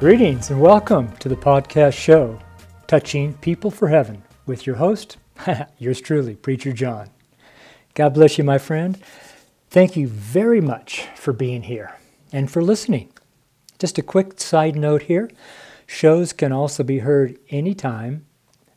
Greetings and welcome to the podcast show, Touching People for Heaven, with your host, yours truly, Preacher John. God bless you, my friend. Thank you very much for being here and for listening. Just a quick side note here shows can also be heard anytime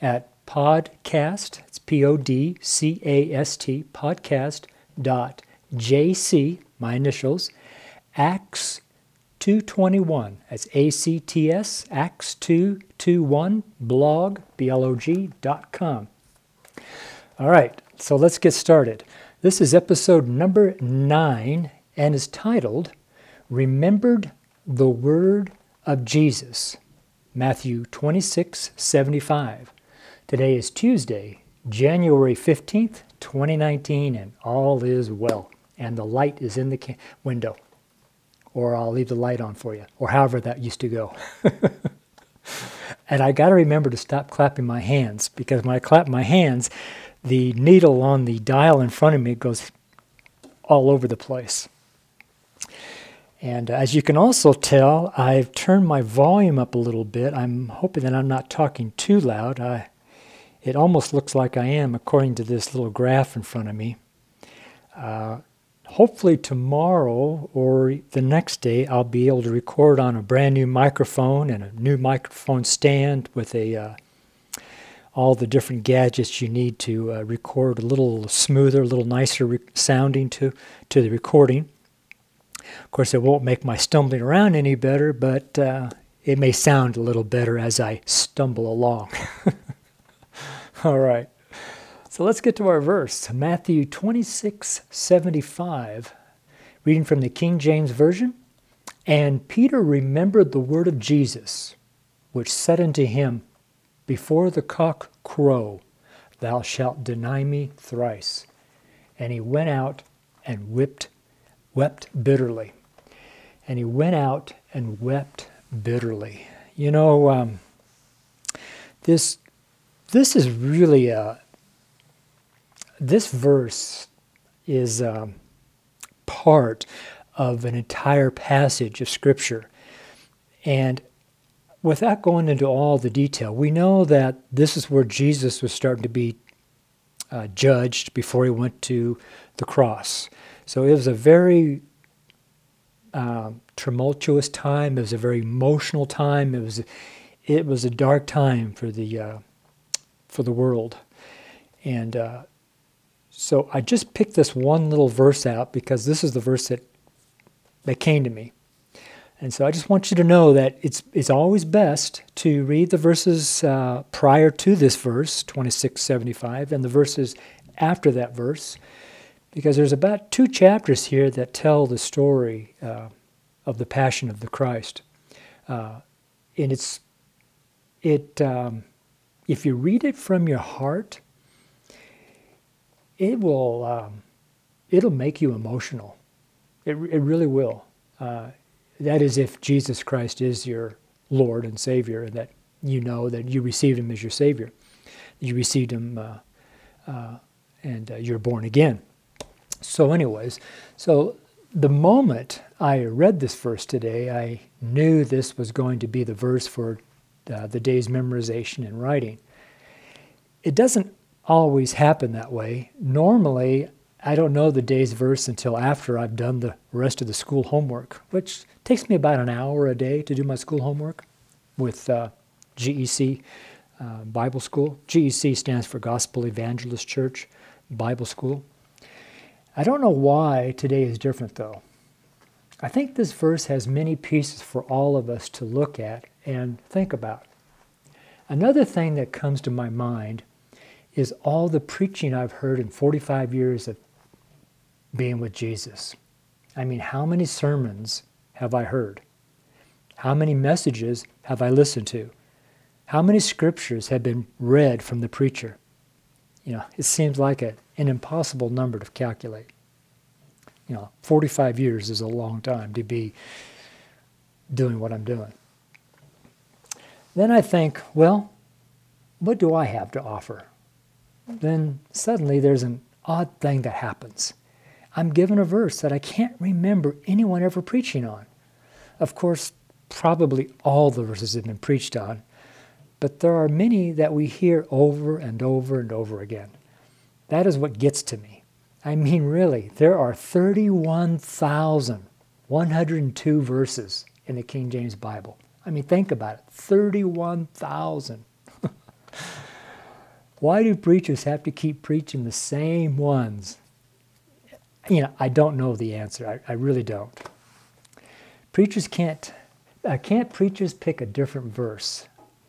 at podcast, it's P O D C A S T, podcast dot JC, my initials, Acts 221. That's A-C-T-S, Acts 221, blog, B-L-O-G, dot com. All right, so let's get started. This is episode number nine and is titled Remembered the Word of Jesus, Matthew 26, 75. Today is Tuesday, January 15th, 2019, and all is well. And the light is in the window or I'll leave the light on for you, or however that used to go. and I got to remember to stop clapping my hands because when I clap my hands, the needle on the dial in front of me goes all over the place. And as you can also tell, I've turned my volume up a little bit. I'm hoping that I'm not talking too loud. I, it almost looks like I am, according to this little graph in front of me. Uh, hopefully tomorrow or the next day I'll be able to record on a brand new microphone and a new microphone stand with a uh, all the different gadgets you need to uh, record a little smoother, a little nicer re- sounding to to the recording. Of course, it won't make my stumbling around any better, but uh, it may sound a little better as I stumble along. all right. So let's get to our verse Matthew 26 75, reading from the King James Version. And Peter remembered the word of Jesus, which said unto him, Before the cock crow, thou shalt deny me thrice. And he went out and whipped, wept bitterly. And he went out and wept bitterly. You know, um, this this is really a this verse is um, part of an entire passage of Scripture. And without going into all the detail, we know that this is where Jesus was starting to be uh, judged before he went to the cross. So it was a very uh, tumultuous time. It was a very emotional time. It was it was a dark time for the uh, for the world, and uh, so I just picked this one little verse out because this is the verse that, that came to me. And so I just want you to know that it's, it's always best to read the verses uh, prior to this verse, 2675, and the verses after that verse, because there's about two chapters here that tell the story uh, of the Passion of the Christ. Uh, and it's, it, um, if you read it from your heart, it will um, it'll make you emotional. It, it really will. Uh, that is, if Jesus Christ is your Lord and Savior, and that you know that you received Him as your Savior, you received Him, uh, uh, and uh, you're born again. So, anyways, so the moment I read this verse today, I knew this was going to be the verse for uh, the day's memorization and writing. It doesn't always happen that way. Normally, I don't know the day's verse until after I've done the rest of the school homework, which takes me about an hour a day to do my school homework with uh, GEC uh, Bible School. GEC stands for Gospel Evangelist Church Bible School. I don't know why today is different though. I think this verse has many pieces for all of us to look at and think about. Another thing that comes to my mind is all the preaching I've heard in 45 years of being with Jesus. I mean, how many sermons have I heard? How many messages have I listened to? How many scriptures have been read from the preacher? You know, it seems like a, an impossible number to calculate. You know, 45 years is a long time to be doing what I'm doing. Then I think, well, what do I have to offer? Then suddenly there's an odd thing that happens. I'm given a verse that I can't remember anyone ever preaching on. Of course, probably all the verses have been preached on, but there are many that we hear over and over and over again. That is what gets to me. I mean, really, there are 31,102 verses in the King James Bible. I mean, think about it 31,000. Why do preachers have to keep preaching the same ones? You know, I don't know the answer. I, I really don't. Preachers can't, uh, can't preachers pick a different verse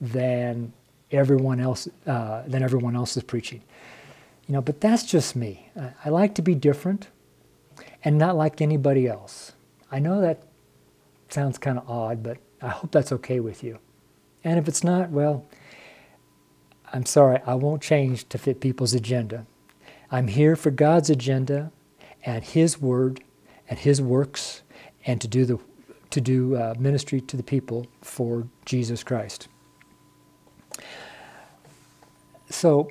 than everyone else, uh, than everyone else is preaching? You know, but that's just me. I, I like to be different and not like anybody else. I know that sounds kind of odd, but I hope that's okay with you. And if it's not, well, I'm sorry, I won't change to fit people's agenda. I'm here for God's agenda and His word and His works and to do the to do uh, ministry to the people for Jesus Christ. So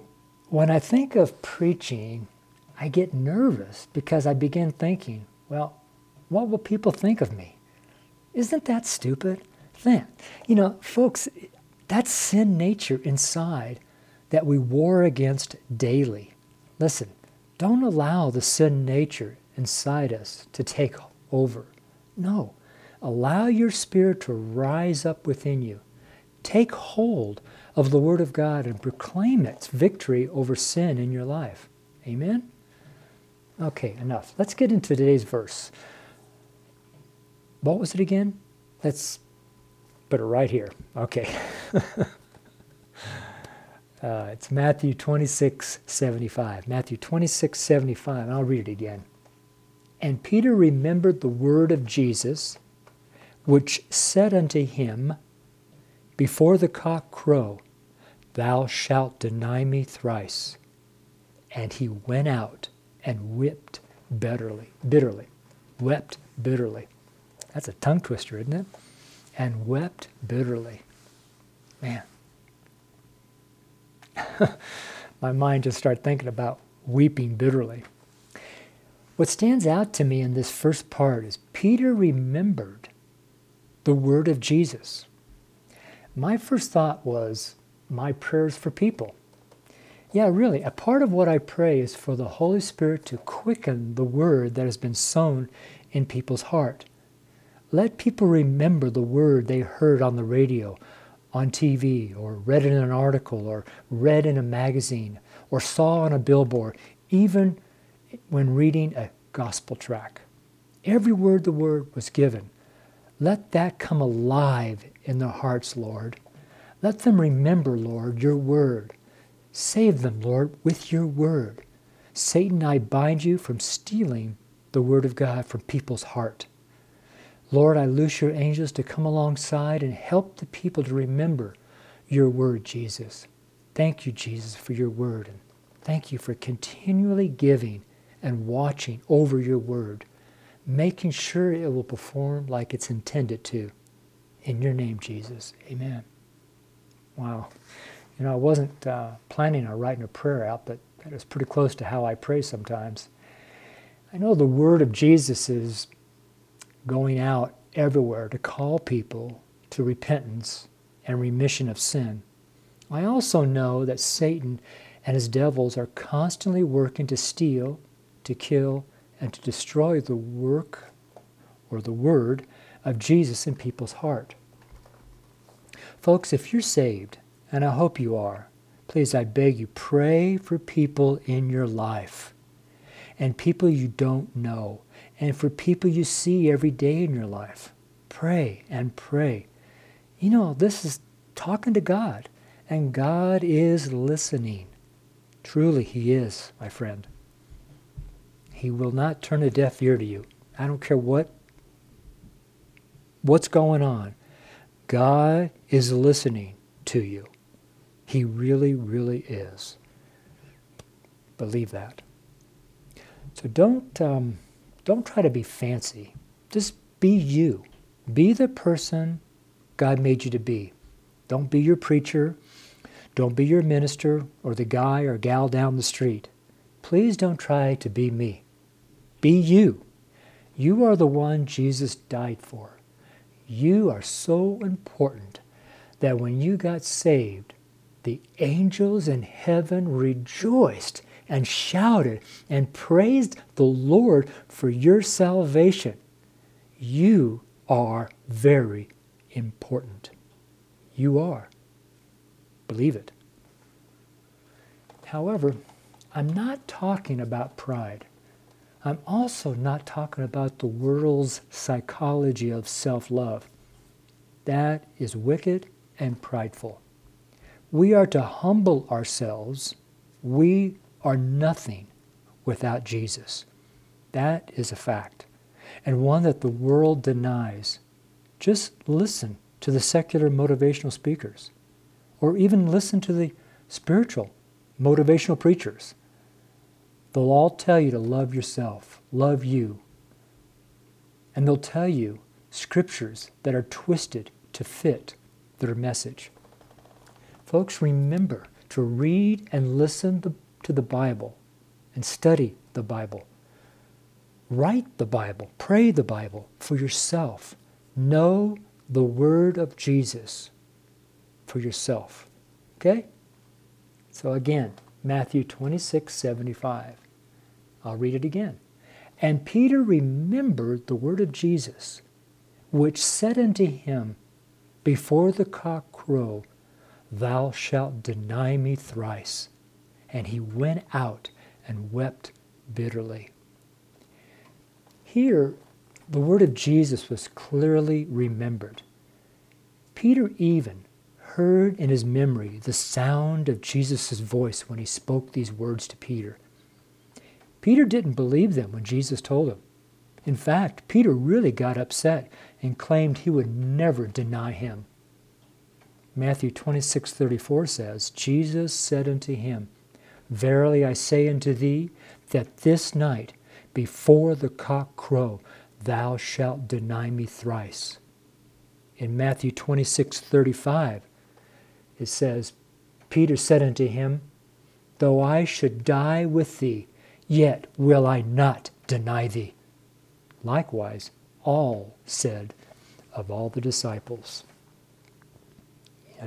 when I think of preaching, I get nervous because I begin thinking, well, what will people think of me? Isn't that stupid? Then, you know, folks, that's sin nature inside that we war against daily. Listen, don't allow the sin nature inside us to take over. No, allow your spirit to rise up within you. Take hold of the Word of God and proclaim its victory over sin in your life. Amen? Okay, enough. Let's get into today's verse. What was it again? Let's put it right here. Okay. uh, it's Matthew 26, 75. Matthew 26, 75. I'll read it again. And Peter remembered the word of Jesus, which said unto him, before the cock crow, thou shalt deny me thrice. And he went out and wept bitterly, bitterly, wept bitterly. That's a tongue twister, isn't it? And wept bitterly. Man. My mind just started thinking about weeping bitterly. What stands out to me in this first part is Peter remembered the word of Jesus my first thought was my prayers for people. Yeah, really, a part of what I pray is for the Holy Spirit to quicken the word that has been sown in people's heart. Let people remember the word they heard on the radio, on TV, or read in an article, or read in a magazine, or saw on a billboard, even when reading a gospel track. Every word the word was given. Let that come alive in their hearts, Lord. Let them remember, Lord, your word. Save them, Lord, with your word. Satan, I bind you from stealing the word of God from people's heart. Lord, I loose your angels to come alongside and help the people to remember your word, Jesus. Thank you, Jesus, for your word. And thank you for continually giving and watching over your word, making sure it will perform like it's intended to. In your name, Jesus. Amen. Wow. You know, I wasn't uh, planning on writing a prayer out, but that is pretty close to how I pray sometimes. I know the word of Jesus is going out everywhere to call people to repentance and remission of sin. I also know that Satan and his devils are constantly working to steal, to kill, and to destroy the work or the word of Jesus in people's heart. Folks, if you're saved, and I hope you are, please, I beg you, pray for people in your life and people you don't know and for people you see every day in your life. Pray and pray. You know, this is talking to God, and God is listening. Truly, He is, my friend. He will not turn a deaf ear to you. I don't care what what's going on. God is listening to you. He really, really is. Believe that. So don't um, don't try to be fancy. Just be you. Be the person God made you to be. Don't be your preacher. Don't be your minister or the guy or gal down the street. Please don't try to be me. Be you. You are the one Jesus died for. You are so important that when you got saved, the angels in heaven rejoiced and shouted and praised the Lord for your salvation. You are very important. You are. Believe it. However, I'm not talking about pride. I'm also not talking about the world's psychology of self love. That is wicked and prideful. We are to humble ourselves. We are nothing without Jesus. That is a fact, and one that the world denies. Just listen to the secular motivational speakers, or even listen to the spiritual motivational preachers. They'll all tell you to love yourself, love you. And they'll tell you scriptures that are twisted to fit their message. Folks, remember to read and listen to the Bible and study the Bible. Write the Bible, pray the Bible for yourself. Know the Word of Jesus for yourself. Okay? So again, Matthew 26, 75. I'll read it again. And Peter remembered the word of Jesus, which said unto him, Before the cock crow, thou shalt deny me thrice. And he went out and wept bitterly. Here, the word of Jesus was clearly remembered. Peter even heard in his memory the sound of Jesus' voice when he spoke these words to Peter. Peter didn't believe them when Jesus told him. In fact, Peter really got upset and claimed he would never deny him. Matthew 26:34 says, Jesus said unto him, Verily I say unto thee, that this night, before the cock crow, thou shalt deny me thrice. In Matthew 26:35, it says, Peter said unto him, Though I should die with thee, yet will I not deny thee. Likewise, all said of all the disciples.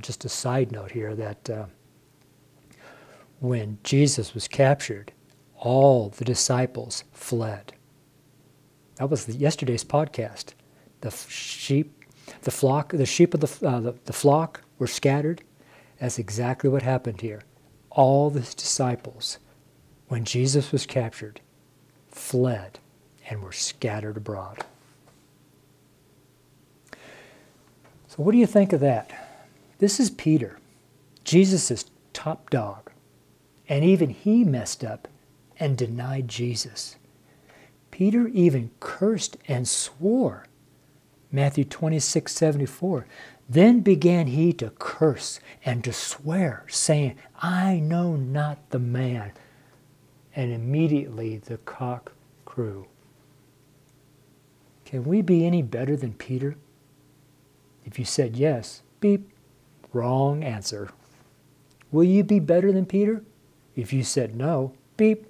Just a side note here that uh, when Jesus was captured, all the disciples fled. That was yesterday's podcast. The sheep, the flock, the sheep of the, uh, the, the flock were scattered, that's exactly what happened here. All the disciples, when Jesus was captured, fled and were scattered abroad. So, what do you think of that? This is Peter, Jesus' top dog. And even he messed up and denied Jesus. Peter even cursed and swore. Matthew 26 74. Then began he to curse and to swear, saying, I know not the man. And immediately the cock crew. Can we be any better than Peter? If you said yes, beep, wrong answer. Will you be better than Peter? If you said no, beep,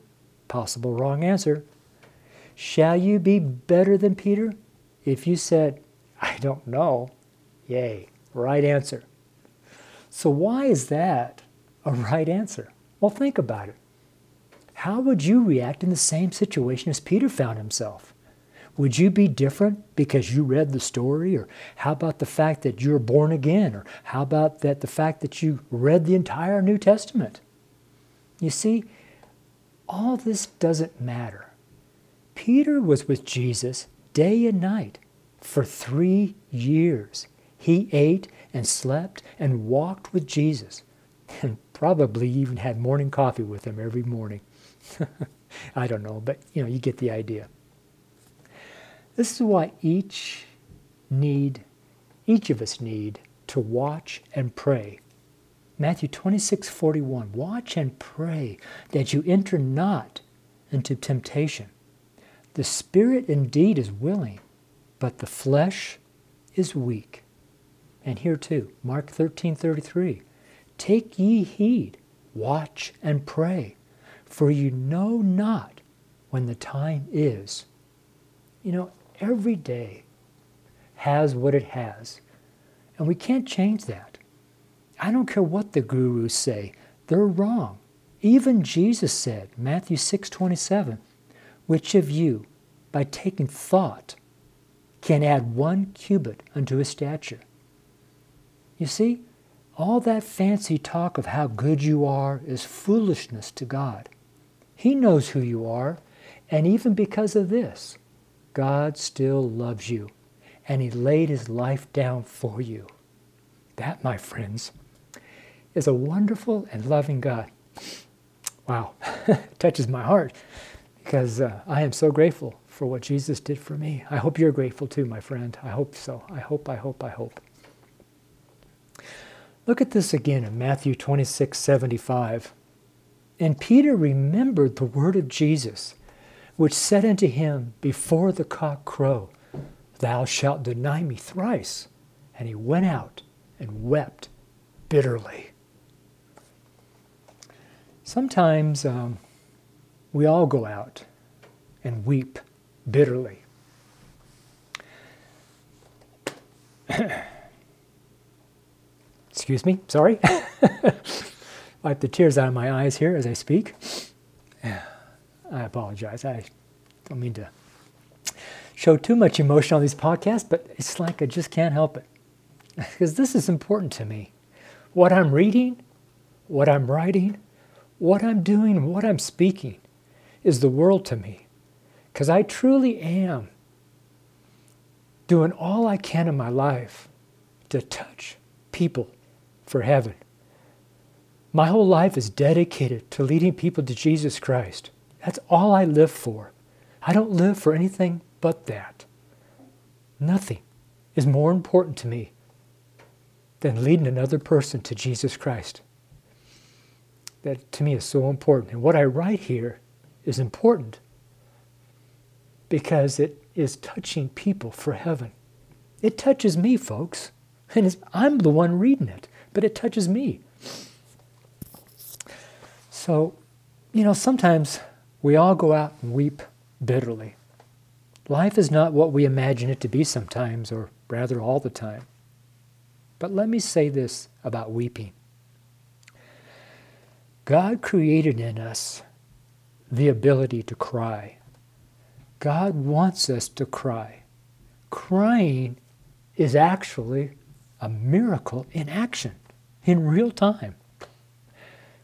possible wrong answer. Shall you be better than Peter? If you said, I don't know, Yay, right answer. So, why is that a right answer? Well, think about it. How would you react in the same situation as Peter found himself? Would you be different because you read the story? Or how about the fact that you're born again? Or how about that the fact that you read the entire New Testament? You see, all this doesn't matter. Peter was with Jesus day and night for three years. He ate and slept and walked with Jesus, and probably even had morning coffee with him every morning. I don't know, but you know, you get the idea. This is why each need, each of us need to watch and pray. Matthew 26, 41. Watch and pray that you enter not into temptation. The spirit indeed is willing, but the flesh is weak. And here too, Mark 13:33. Take ye heed, watch and pray, for you know not when the time is. You know, every day has what it has. And we can't change that. I don't care what the gurus say, they're wrong. Even Jesus said, Matthew 6 27, which of you, by taking thought, can add one cubit unto his stature? You see, all that fancy talk of how good you are is foolishness to God. He knows who you are, and even because of this, God still loves you, and He laid His life down for you. That, my friends, is a wonderful and loving God. Wow, touches my heart because uh, I am so grateful for what Jesus did for me. I hope you're grateful too, my friend. I hope so. I hope, I hope, I hope. Look at this again in Matthew 26 75. And Peter remembered the word of Jesus, which said unto him before the cock crow, Thou shalt deny me thrice. And he went out and wept bitterly. Sometimes um, we all go out and weep bitterly. Excuse me, sorry. Wipe the tears out of my eyes here as I speak. I apologize. I don't mean to show too much emotion on these podcasts, but it's like I just can't help it. Because this is important to me. What I'm reading, what I'm writing, what I'm doing, what I'm speaking is the world to me. Because I truly am doing all I can in my life to touch people for heaven. My whole life is dedicated to leading people to Jesus Christ. That's all I live for. I don't live for anything but that. Nothing is more important to me than leading another person to Jesus Christ. That to me is so important. And what I write here is important because it is touching people for heaven. It touches me, folks. And I'm the one reading it but it touches me. So, you know, sometimes we all go out and weep bitterly. Life is not what we imagine it to be sometimes, or rather all the time. But let me say this about weeping God created in us the ability to cry. God wants us to cry. Crying is actually a miracle in action in real time.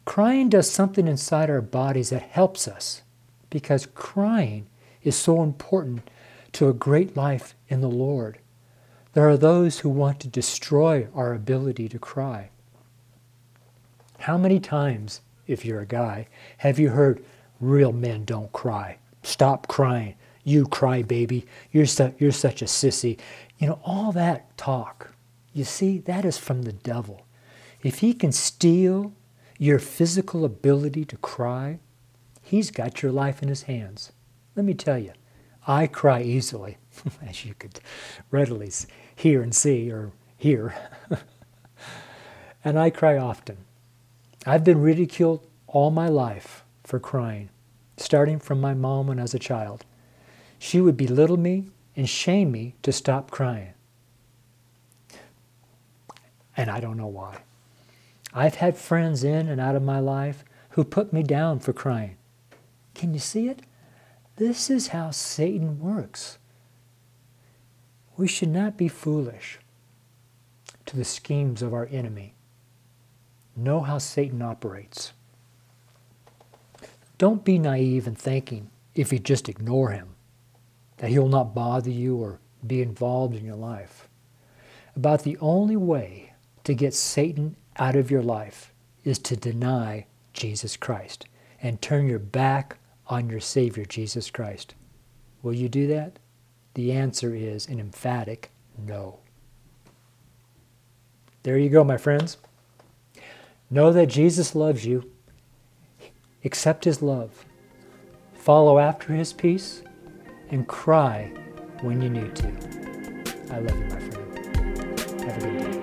Crying does something inside our bodies that helps us because crying is so important to a great life in the Lord. There are those who want to destroy our ability to cry. How many times, if you're a guy, have you heard, real men don't cry? Stop crying. You cry, baby. You're, su- you're such a sissy. You know, all that talk. You see, that is from the devil. If he can steal your physical ability to cry, he's got your life in his hands. Let me tell you, I cry easily, as you could readily hear and see or hear. and I cry often. I've been ridiculed all my life for crying, starting from my mom when I was a child. She would belittle me and shame me to stop crying. And I don't know why. I've had friends in and out of my life who put me down for crying. Can you see it? This is how Satan works. We should not be foolish to the schemes of our enemy. Know how Satan operates. Don't be naive in thinking, if you just ignore him, that he'll not bother you or be involved in your life. About the only way to get Satan out of your life is to deny Jesus Christ and turn your back on your Savior, Jesus Christ. Will you do that? The answer is an emphatic no. There you go, my friends. Know that Jesus loves you. Accept his love. Follow after his peace and cry when you need to. I love you, my friend. Have a good day.